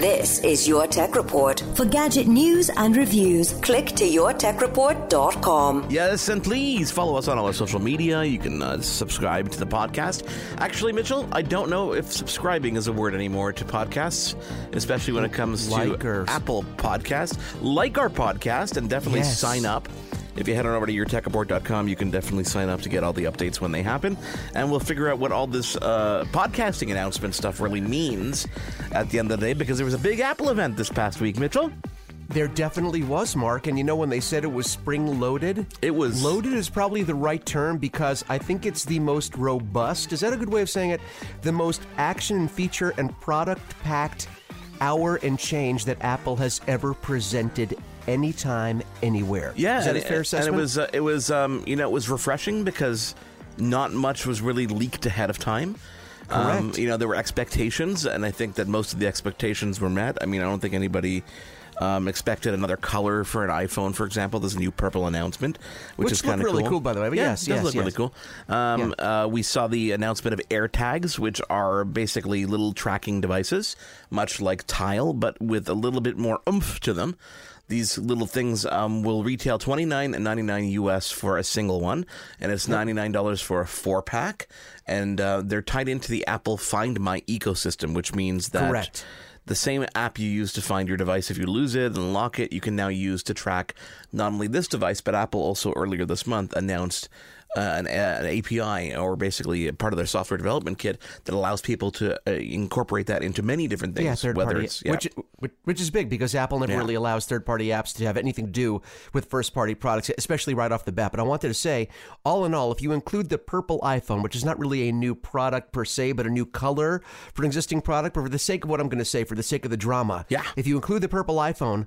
This is Your Tech Report. For gadget news and reviews, Click to yourtechreport.com. Yes, and please follow us on all our social media. You can uh, subscribe to the podcast. Actually, Mitchell, I don't know if subscribing is a word anymore to podcasts, especially when it comes Like to or- Apple Podcast. Like our podcast and definitely Yes. sign up. If you head on over to yourtechreport.com, you can definitely sign up to get all the updates when they happen. And we'll figure out what all this uh, podcasting announcement stuff really means at the end of the day because there was a big Apple event this past week, Mitchell. There definitely was, Mark. And you know, when they said it was spring loaded, It was- loaded is probably the right term because I think it's the most robust. Is that a good way of saying it? The most action and feature and product packed hour and change that Apple has ever presented anytime, anywhere. Yeah, is that and, a fair and it was uh, it was um, you know it was refreshing because not much was really leaked ahead of time. Um, Correct. you know there were expectations, and I think that most of the expectations were met. I mean, I don't think anybody. Um, expected another color for an iPhone, for example. There's a new purple announcement, which, Which is kind of really cool. cool, by the way, but yeah, yes, it does yes, look really yes. cool. Um, uh, we saw the announcement of AirTags, which are basically little tracking devices, much like Tile, but with a little bit more oomph to them. These little things um, will retail twenty nine and ninety nine US for a single one, and it's ninety nine dollars for a four pack. And uh, they're tied into the Apple Find My ecosystem, which means that Correct. the same app you use to find your device if you lose it and lock it, you can now use to track not only this device, but Apple also earlier this month announced uh, an, an API or basically a part of their software development kit that allows people to uh, incorporate that into many different things. yeah, third whether party, it's yeah. which, which which is big because Apple never Yeah. really allows third party apps to have anything to do with first party products, especially right off the bat. But I wanted to say, all in all, if you include the purple iPhone, which is not really a new product per se, but a new color for an existing product, but for the sake of what I'm going to say, for the sake of the drama, Yeah. if you include the purple iPhone.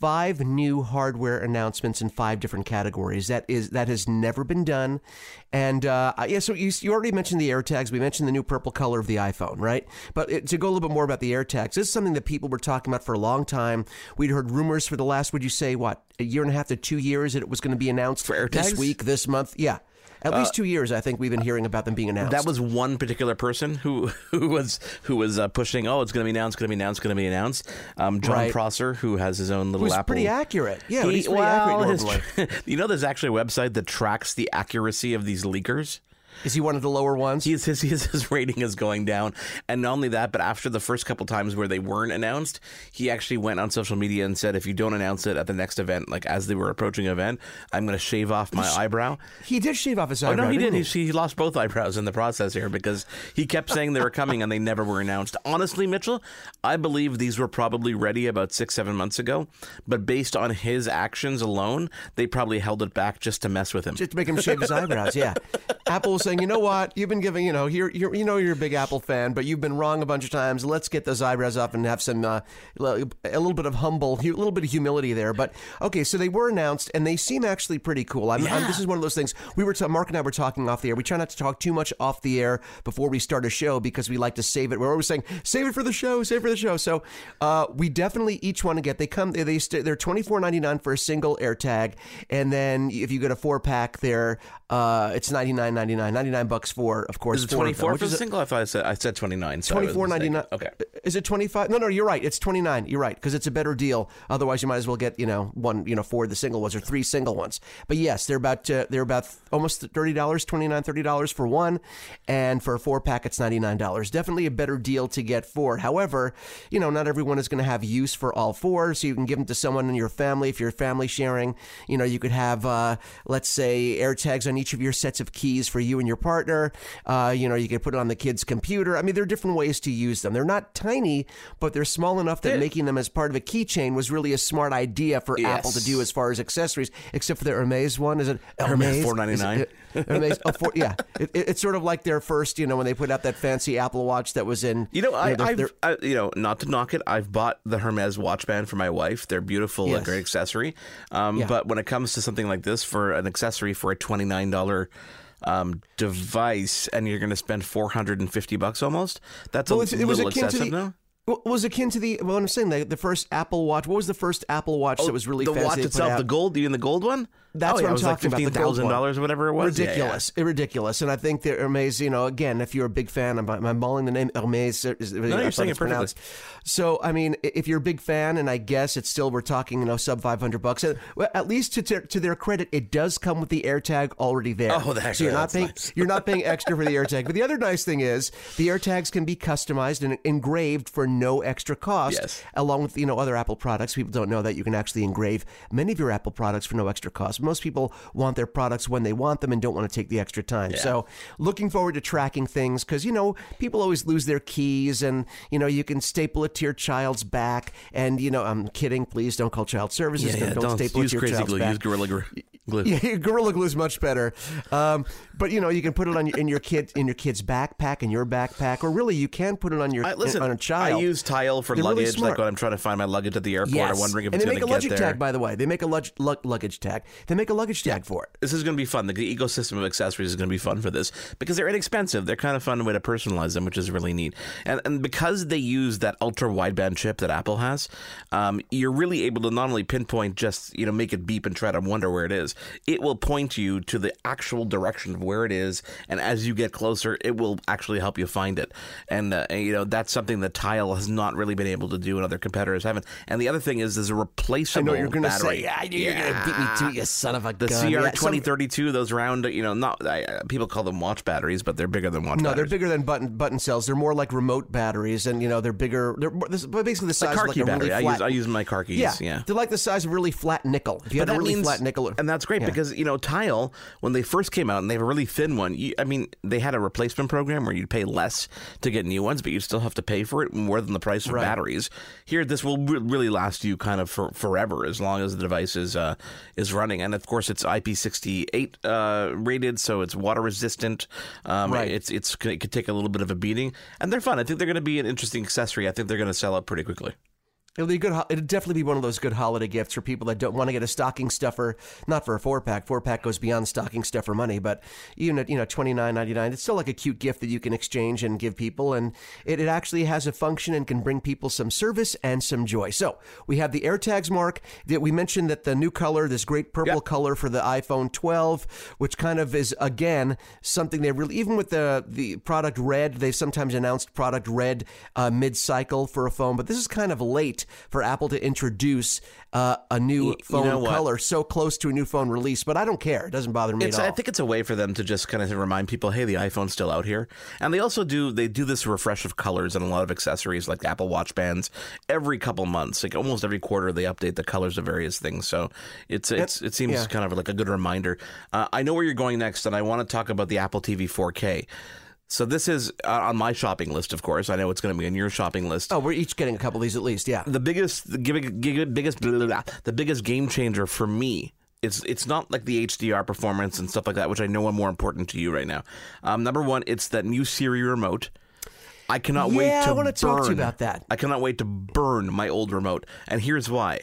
Five new hardware announcements in five different categories. That is that has never been done, and uh, yeah. So you, you already mentioned the AirTags. We mentioned the new purple color of the iPhone, right? But it, to go a little bit more about the AirTags, this is something that people were talking about for a long time. We'd heard rumors for the last, would you say, what a year and a half to two years that it was going to be announced For AirTags? this week, this month. Yeah, at least two years. I think we've been hearing about them being announced. that was one particular person who who was who was uh, pushing. Oh, it's going to be announced. It's Going to be announced. It's Going to be announced. Um, Jon Right. Prosser, who has his own little was Apple. pretty accurate. Yeah, He- he's pretty well, accurate his- you know, there's actually a website that tracks the accuracy of these leakers. Is he one of the lower ones? His, his, his, his rating is going down. And not only that, but after the first couple times where they weren't announced, he actually went on social media and said, if you don't announce it at the next event, like as they were approaching an event, I'm going to shave off my eyebrow. he did shave off his Oh, eyebrow. no, he did. didn't He, he lost both eyebrows in the process here because he kept saying they were coming and they never were announced. Honestly, Mitchell, I believe these were probably ready about six, seven months ago. But based on his actions alone, they probably held it back just to mess with him. just to make him shave his eyebrows. Yeah, Apple was saying, you know what, you've been giving, you know, you're, you're, you know, you're a big Apple fan, but you've been wrong a bunch of times. Let's get those eyebrows off and have some uh, a little bit of humble, a little bit of humility there. But okay, so they were announced, and they seem actually pretty cool. I'm, I'm- this is one of those things we were, ta- Mark and I were talking off the air. We try not to talk too much off the air before we start a show because we like to save it. We're always saying, save it for the show, save it for the show. So uh, we definitely each want to get. They come, they, they st- they're twenty four ninety nine for a single AirTag, and then if you get a four pack, there uh, it's ninety nine ninety nine, ninety nine bucks for, of course, Is it four them, 24 which for the a- single? I thought I said, I said 29. So I was Twenty four ninety nine. Okay. Is it twenty five? No, no, you're right. It's twenty nine. You're right because it's a better deal. Otherwise, you might as well get you know one you know four of the single ones or three single ones. But yes, they're about uh, they're about almost thirty dollars, twenty nine, thirty dollars for one, and for a four pack, it's ninety nine dollars. Definitely a better deal to get four. However, you know not everyone is going to have use for all four, so you can give them to someone in your family if you're family sharing. You know you could have uh, let's say AirTags on each of your sets of keys for you and your partner. Uh, you know you can put it on the kid's computer. I mean there are different ways to use them. They're not tiny, but they're small enough that making them as part of a keychain was really a smart idea for Yes. Apple to do as far as accessories. Except for the Hermes one, is it Hermes Hermes? $4.99? Is Hermes, oh, four, yeah. It, it- it's sort of like their first, you know, when they put out that fancy Apple Watch that was in. You know, I, I've, their- I, you know, not to knock it, I've bought the Hermes watch band for my wife. They're beautiful, a great accessory. Um, Yeah. But when it comes to something like this, for an accessory for a twenty nine dollar um, device, and you're going to spend 450 bucks almost. That's Well, a it was little akin to excessive, the-? Was akin to the. Well, I'm saying the, the first Apple Watch. What was the first Apple Watch that was really Oh, the fancy watch itself, the gold. You mean the gold one? That's oh, what yeah, I'm talking like about, the gold Fifteen thousand dollars or whatever it was. Yeah, yeah. ridiculous, ridiculous, and I think they're. You know, again, if you're a big fan, I'm, I'm mauling the name Hermes. Is, no, you're saying it perfectly. So, I mean, if you're a big fan, and I guess it's still we're talking, you know, sub 500 bucks. Uh, at least to to to their credit, it does come with the AirTag already there. Oh, that- so you're not that's paying nice. you're not paying extra for the AirTag. But the other nice thing is the AirTags can be customized and engraved for no extra cost. Yes. Along with you know other Apple products, people don't know that you can actually engrave many of your Apple products for no extra cost. Most people want their products when they want them and don't want to take the extra time. So looking forward to tracking things because you know people always lose their keys and you know you can staple it to your child's back and you know I'm kidding. Please don't call child services. Yeah, yeah, don't, don't staple it to your child's glue. back. Use Gorilla Glue. Glue. Yeah, Gorilla Glue is much better. Um, but you know, you can put it on in your kid in your kid's backpack in your backpack, or really, you can put it on your I, listen, on a child. I use Tile for They're luggage, smart. like when I'm trying to find my luggage at the airport. yes. I'm wondering if and it's they make a get luggage there. tag, by the way. They make a lug, lug, luggage tag. They make a luggage tag for it. This is going to be fun. The ecosystem of accessories is going to be fun for this because they're inexpensive. They're kind of fun way to personalize them, which is really neat. And and because they use that ultra wideband chip that Apple has, um, you're really able to not only pinpoint just you know make it beep and try to wonder where it is. It will point you to the actual direction of where it is, and as you get closer, it will actually help you find it. And, uh, and, you know that's something that Tile has not really been able to do, and other competitors haven't. And the other thing is, there's a I replaceable know what you're going to say. Yeah, I knew you're going to beat me to it, you son of a The gun. Yeah, CR some- twenty thirty two, those round, you know, not I, uh, people call them watch batteries, but they're bigger than watch. No, they're bigger than button button cells. They're more like remote batteries, and you know they're bigger. They're more- this, but basically the size car of like key a really battery. flat. I use I use my car keys. yeah, Yeah. they're like the size of really flat nickel. If you But had a really means, flat nickel, and that's great Yeah. because you know Tile when they first came out and they have a really thin one. You, I mean, they had a replacement program where you'd pay less to get new ones, but you still have to pay for it more than the price of Right. batteries. Here, this will re- really last you kind of for forever as long as the device is uh, is running, and of course it's IP68 uh, rated, so it's water resistant. Um, Right. It's it's it could take a little bit of a beating, and they're fun. I think they're going to be an interesting accessory. I think they're going to sell out pretty quickly. It'll be a good. ho- It'll definitely be one of those good holiday gifts for people that don't want to get a stocking stuffer. Not for a four pack. Four pack goes beyond stocking stuffer money, but even at you know twenty nine ninety nine, it's still like a cute gift that you can exchange and give people, and it, it actually has a function and can bring people some service and some joy. So we have the AirTags mark that we mentioned that the new color, this great purple Yep. color for the iPhone 12, which kind of is again something they really even with the the product red, they've sometimes announced product red uh, mid cycle for a phone, but this is kind of late for Apple to introduce uh, a new you phone know color so close to a new phone release. But I don't care; it doesn't bother me It's, at all. I think it's a way for them to just kind of remind people, hey, the iPhone's still out here. And they also do they do this refresh of colors and a lot of accessories like Apple Watch bands every couple months, like almost every quarter they update the colors of various things. So it's it's it seems yeah. kind of like a good reminder. Uh, I know where you're going next, and I want to talk about the Apple TV 4K. So this is uh, on my shopping list, of course. I know it's going to be on your shopping list. oh, we're each getting a couple of these at least. Yeah. the biggest the gig- biggest blah, blah, blah, the biggest game changer for me it's it's not like the HDR performance and stuff like that, which I know are more important to you right now. Um, number one, it's that new Siri remote. I cannot wait Yeah, to I wanna talk to you about that. I cannot wait to burn my old remote, and here's why.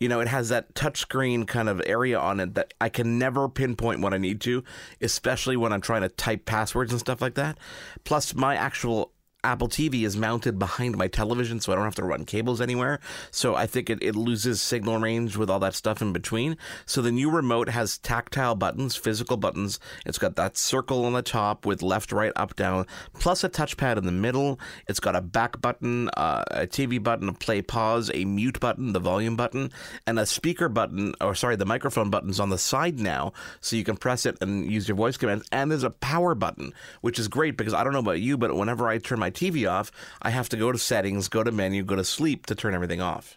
You know, it has that touchscreen kind of area on it that I can never pinpoint what I need to, especially when I'm trying to type passwords and stuff like that. Plus, my actual Apple TV is mounted behind my television, so I don't have to run cables anywhere. So I think it, it loses signal range with all that stuff in between. So the new remote has tactile buttons, physical buttons. It's got that circle on the top with left, right, up, down, plus a touchpad in the middle. It's got a back button, uh, a TV button, a play pause, a mute button, the volume button, and a speaker button, or sorry, the microphone button's on the side now, so you can press it and use your voice commands. And there's a power button, which is great because I don't know about you, but whenever I turn my TV off, I have to go to settings, go to menu, go to sleep to turn everything off.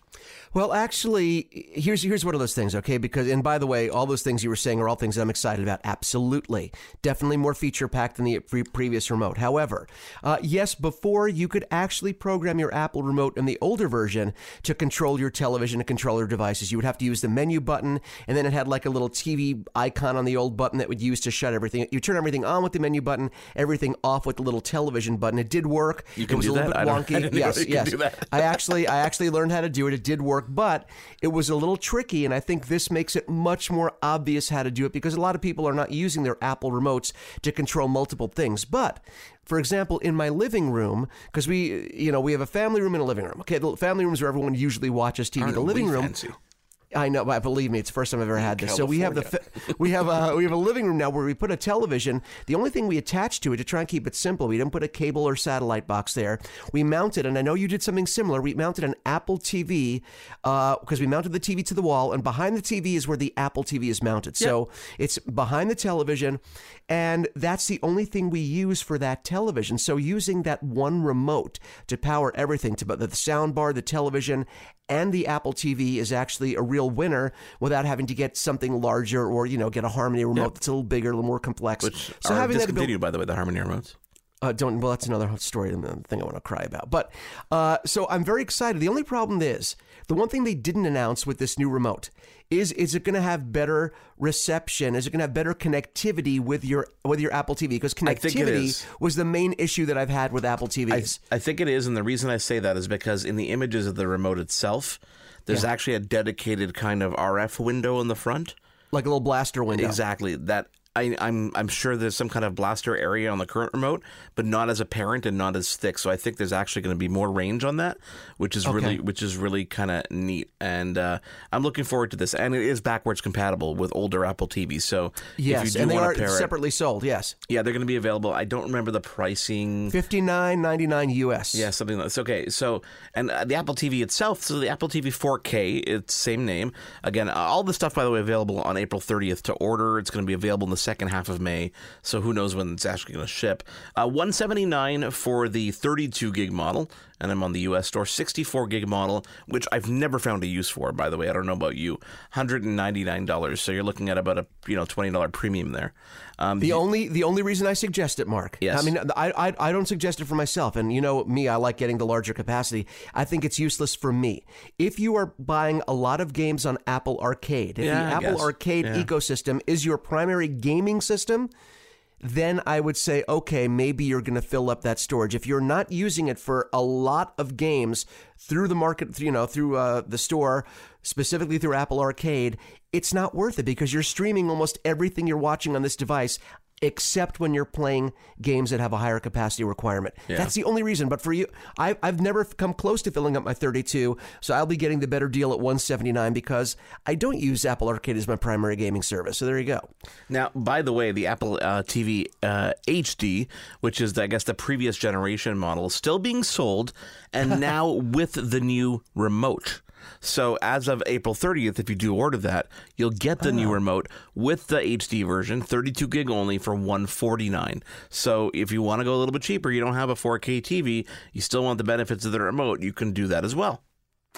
Well, actually, here's here's one of those things, okay? Because and by the way, all those things you were saying are all things that I'm excited about. Absolutely, definitely more feature packed than the pre- previous remote. However, uh, yes, before you could actually program your Apple remote in the older version to control your television and control your devices. You would have to use the menu button, and then it had like a little TV icon on the old button that would use to shut everything. You turn everything on with the menu button, everything off with the little television button. It did work. You can it was do a little that? Bit wonky. yes, yes. I actually I actually learned how to do it. It did work Mark, but it was a little tricky, and I think this makes it much more obvious how to do it because a lot of people are not using their Apple remotes to control multiple things. But for example, in my living room, because we, you know, we have a family room and a living room. Okay, the family room is where everyone usually watches TV. Aren't the living room, fancy? I know, but believe me, it's the first time I've ever had this. So we have the we have a we have a living room now where we put a television. The only thing we attached to it to try and keep it simple, we didn't put a cable or satellite box there. We mounted, and I know you did something similar. We mounted an Apple TV because uh, we mounted the TV to the wall, and behind the TV is where the Apple TV is mounted. So it's behind the television, and that's the only thing we use for that television. So using that one remote to power everything, to the sound bar, the television, and the Apple TV is actually a real winner without having to get something larger or you know get a Harmony remote Yep. that's a little bigger, a little more complex. Which so having that ability, discontinued, by the way, the Harmony remotes. uh, don't well that's another story and the thing I want to cry about. But uh, so I'm very excited. The only problem is the one thing they didn't announce with this new remote is is it going to have better reception? Is it going to have better connectivity with your with your Apple TV? Because I think it connectivity was the main issue that I've had with Apple I, I think it is, and the reason I say that is because in the images of the remote itself, there's actually a dedicated kind of RF window in the front. like a little blaster window. Exactly. That I, I'm I'm sure there's some kind of blaster area on the current remote, but not as apparent and not as thick. So I think there's actually going to be more range on that, which is really which is really kind of neat. And uh, I'm looking forward to this. And it is backwards compatible with older Apple TVs. So Yes, if you do and they are pair it, separately sold. Yes, yeah, they're going to be available. I don't remember the pricing. fifty nine ninety nine US. Yeah, something like this. Okay, so and uh, the Apple TV itself, so the Apple TV 4K, it's same name. Again, uh, all the stuff by the way available on April 30th to order. It's going to be available in the second half of May. So who knows when it's actually going to ship? Uh, 179 for the 32 gig model, and I'm on the US store. 64 gig model, which I've never found a use for. By the way, I don't know about you. 199 dollars. So you're looking at about a you know 20 dollar premium there. Um, The only the only reason I suggest it, Mark. Yes. I mean, I, I I don't suggest it for myself, and you know me, I like getting the larger capacity. I think it's useless for me. If you are buying a lot of games on Apple Arcade, if Yeah, the Apple. Arcade Yeah. ecosystem is your primary gaming system, then I would say, okay, maybe you're going to fill up that storage. If you're not using it for a lot of games through the market, you know, through uh, the store, specifically through Apple Arcade, it's not worth it because you're streaming almost everything you're watching on this device. Except when you're playing games that have a higher capacity requirement. That's the only reason. But for you, I, I've never come close to filling up my 32, so I'll be getting the better deal at 179 because I don't use Apple Arcade as my primary gaming service. So there you go. Now, by the way, the Apple uh, TV uh, HD, which is, I guess, the previous generation model, is still being sold, and now with the new remote. So, as of April 30th, if you do order that, you'll get the new oh. remote with the HD version, 32 gig only for 149. So, if you want to go a little bit cheaper, you don't have a 4K TV, you still want the benefits of the remote, you can do that as well.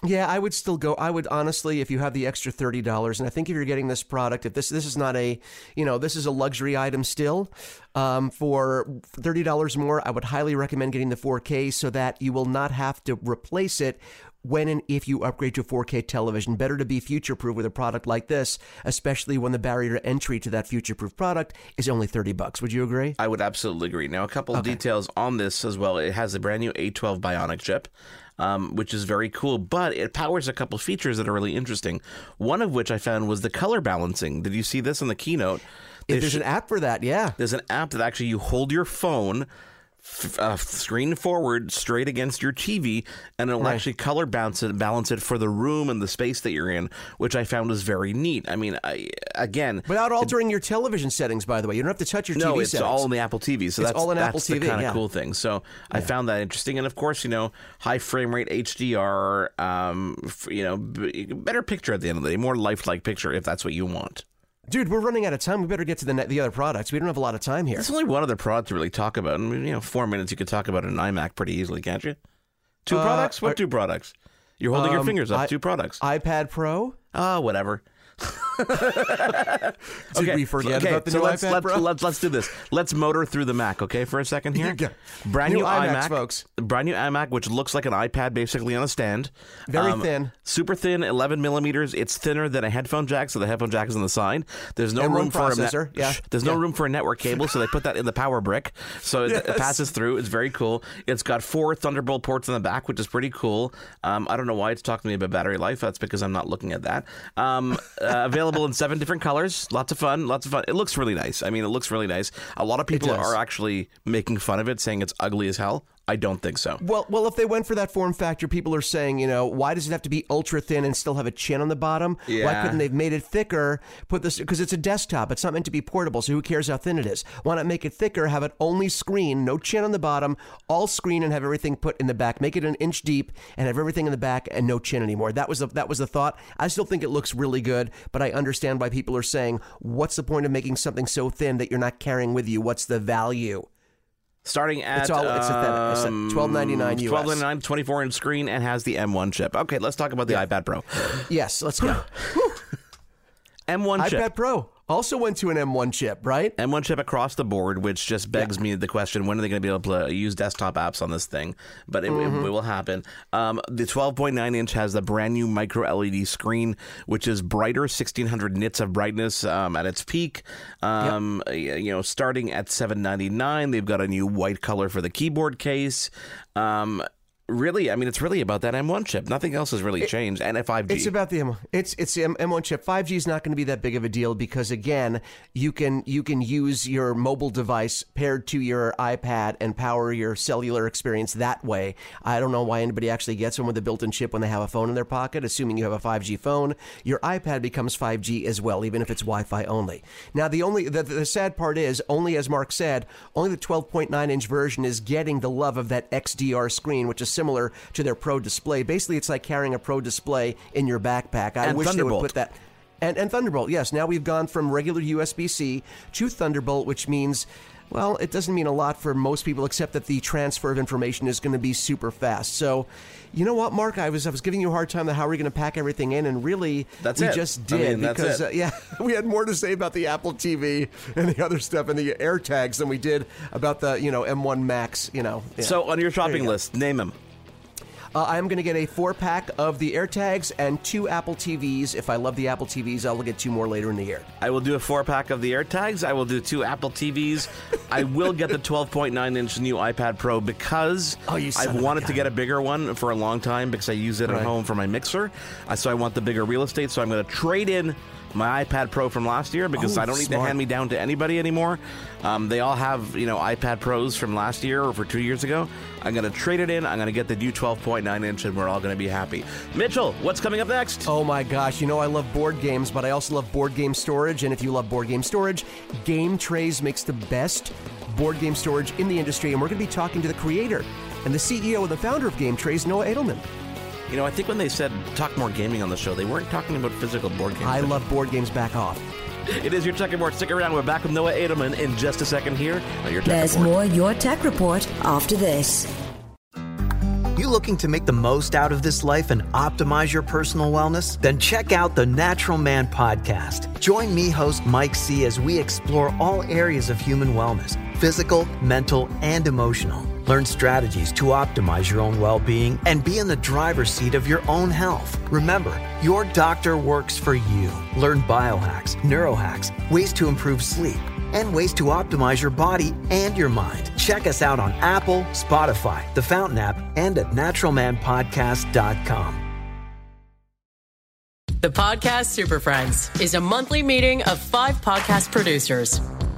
Yeah, I would still go. I would honestly, if you have the extra thirty dollars, and I think if you're getting this product, if this this is not a, you know, this is a luxury item still, um, for thirty dollars more, I would highly recommend getting the 4K so that you will not have to replace it when and if you upgrade to a 4K television. Better to be future proof with a product like this, especially when the barrier to entry to that future proof product is only thirty bucks. Would you agree? I would absolutely agree. Now, a couple of details on this as well. It has a brand new A12 Bionic chip, um, which is very cool, but it powers a couple features that are really interesting. One of which I found was the color balancing. Did you see this in the keynote? There's sh- an app for that, yeah. there's an app that actually you hold your phone. F- uh, screen forward straight against your TV, and it'll actually color balance it, balance it for the room and the space that you're in, which I found was very neat. I mean, I, again, Without altering your television settings, by the way, you don't have to touch your no, TV it's settings. all in the Apple TV. So It's that's all in that's Apple the TV, kind of yeah. cool thing. So I found that interesting, and of course, you know, high frame rate HDR, um, f- you know, b- better picture at the end of the day, more lifelike picture if that's what you want. Dude, we're running out of time. We better get to the ne- the other products. We don't have a lot of time here. There's only one other product to really talk about, and you know, four minutes you could talk about an iMac pretty easily, can't you? Two Uh, products? What are- two products? You're holding your Um, fingers up. I- two products. iPad Pro. Ah, whatever. Did we forget about the so new let's, iPad let's, Pro? Let's, let's do this. Let's motor through the Mac, okay, for a second here. Yeah. Brand New new, iMac, folks. Brand new iMac, which looks like an iPad basically on a stand. Um, Very thin. Super thin, 11 millimeters. It's thinner than a headphone jack, so the headphone jack is on the side. There's no M1 room for a processor, yeah. There's no Yeah. room for a network cable, so they put that in the power brick, so it, it passes through. It's very cool. It's got four Thunderbolt ports in the back, which is pretty cool. Um, I don't know why it's talking to me about battery life. That's because I'm not looking at that. Um, uh, available in seven different colors. Lots of fun. Lots of fun. It looks really nice. I mean, it looks really nice. A lot of people are actually making fun of it, saying it's ugly as hell. I don't think so. Well, well, if they went for that form factor, people are saying, you know, why does it have to be ultra thin and still have a chin on the bottom? Why couldn't they have made it thicker? Put this because it's a desktop. It's not meant to be portable, so who cares how thin it is? Why not make it thicker? Have it only screen, no chin on the bottom, all screen, and have everything put in the back. Make it an inch deep and have everything in the back and no chin anymore. That was the that was the thought. I still think it looks really good, but I understand why people are saying, what's the point of making something so thin that you're not carrying with you? What's the value? Starting at It's all- it's a- it's a um, $12.99 US. $12.99, 24 inch screen, and has the M1 chip. Okay, let's talk about the iPad Pro. Yes, let's go. M1 chip. iPad Pro also went to an M1 chip, right? M1 chip across the board, which just begs me the question: When are they going to be able to use desktop apps on this thing? But it, Mm-hmm. it, will happen. Um, the 12.9 inch has the brand new micro LED screen, which is brighter, 1600 nits of brightness um, at its peak. Um, You know, starting at 799, they've got a new white color for the keyboard case. Um, really, I mean, it's really about that M1 chip. Nothing else has really changed, and a 5G. It's about the M. It's it's the M- M1 chip. 5G is not going to be that big of a deal because again, you can you can use your mobile device paired to your iPad and power your cellular experience that way. I don't know why anybody actually gets one with a built-in chip when they have a phone in their pocket. Assuming you have a 5G phone, your iPad becomes 5G as well, even if it's Wi-Fi only. Now, the only the, the sad part is only as Mark said, only the 12.9 inch version is getting the love of that XDR screen, which is similar to their Pro display. Basically, it's like carrying a Pro display in your backpack. I And wish they would put that. And, and Thunderbolt, yes. Now we've gone from regular USB C to Thunderbolt, which means, well, it doesn't mean a lot for most people, except that the transfer of information is going to be super fast. So, you know what, Mark? I was I was giving you a hard time that how are we going to pack everything in, and really, That's we it. just I did mean, because. Uh, yeah, we had more to say about the Apple TV and the other stuff and the AirTags than we did about the you know M1 Max. You know, yeah. so on your shopping you list, name them. Uh, I'm going to get a four pack of the AirTags and two Apple TVs. If I love the Apple TVs, I'll get two more later in the year. I will do a four pack of the AirTags. I will do two Apple TVs. I will get the 12.9 inch new iPad Pro because Oh, I've wanted to get a bigger one for a long time because I use it Right. at home for my mixer. Uh, so I want the bigger real estate. So I'm going to trade in my iPad Pro from last year because Oh, I don't need to hand me down to anybody anymore. Um, they all have you know iPad Pros from last year or for two years ago. I'm going to trade it in. I'm going to get the new 12.9 inch, and we're all going to be happy. Mitchell, what's coming up next? Oh my gosh, you know I love board games, but I also love board game storage. And if you love board game storage, Game Trays makes the best board game storage in the industry. And we're going to be talking to the creator and the CEO and the founder of Game Trays, Noah Edelman. You know, I think when they said talk more gaming on the show, they weren't talking about physical board games. I love board games. Back off. It is your tech checkerboard. Stick around. We're back with Noah Edelman in just a second here. on your There's checkerboard. more Your Tech Report after this. You looking to make the most out of this life and optimize your personal wellness? Then check out the Natural Man Podcast. Join me, host Mike C., as we explore all areas of human wellness physical, mental, and emotional. Learn strategies to optimize your own well being and be in the driver's seat of your own health. Remember, your doctor works for you. Learn biohacks, neurohacks, ways to improve sleep and ways to optimize your body and your mind. Check us out on Apple, Spotify, the Fountain app, and at naturalmanpodcast.com. The Podcast Super Friends is a monthly meeting of five podcast producers.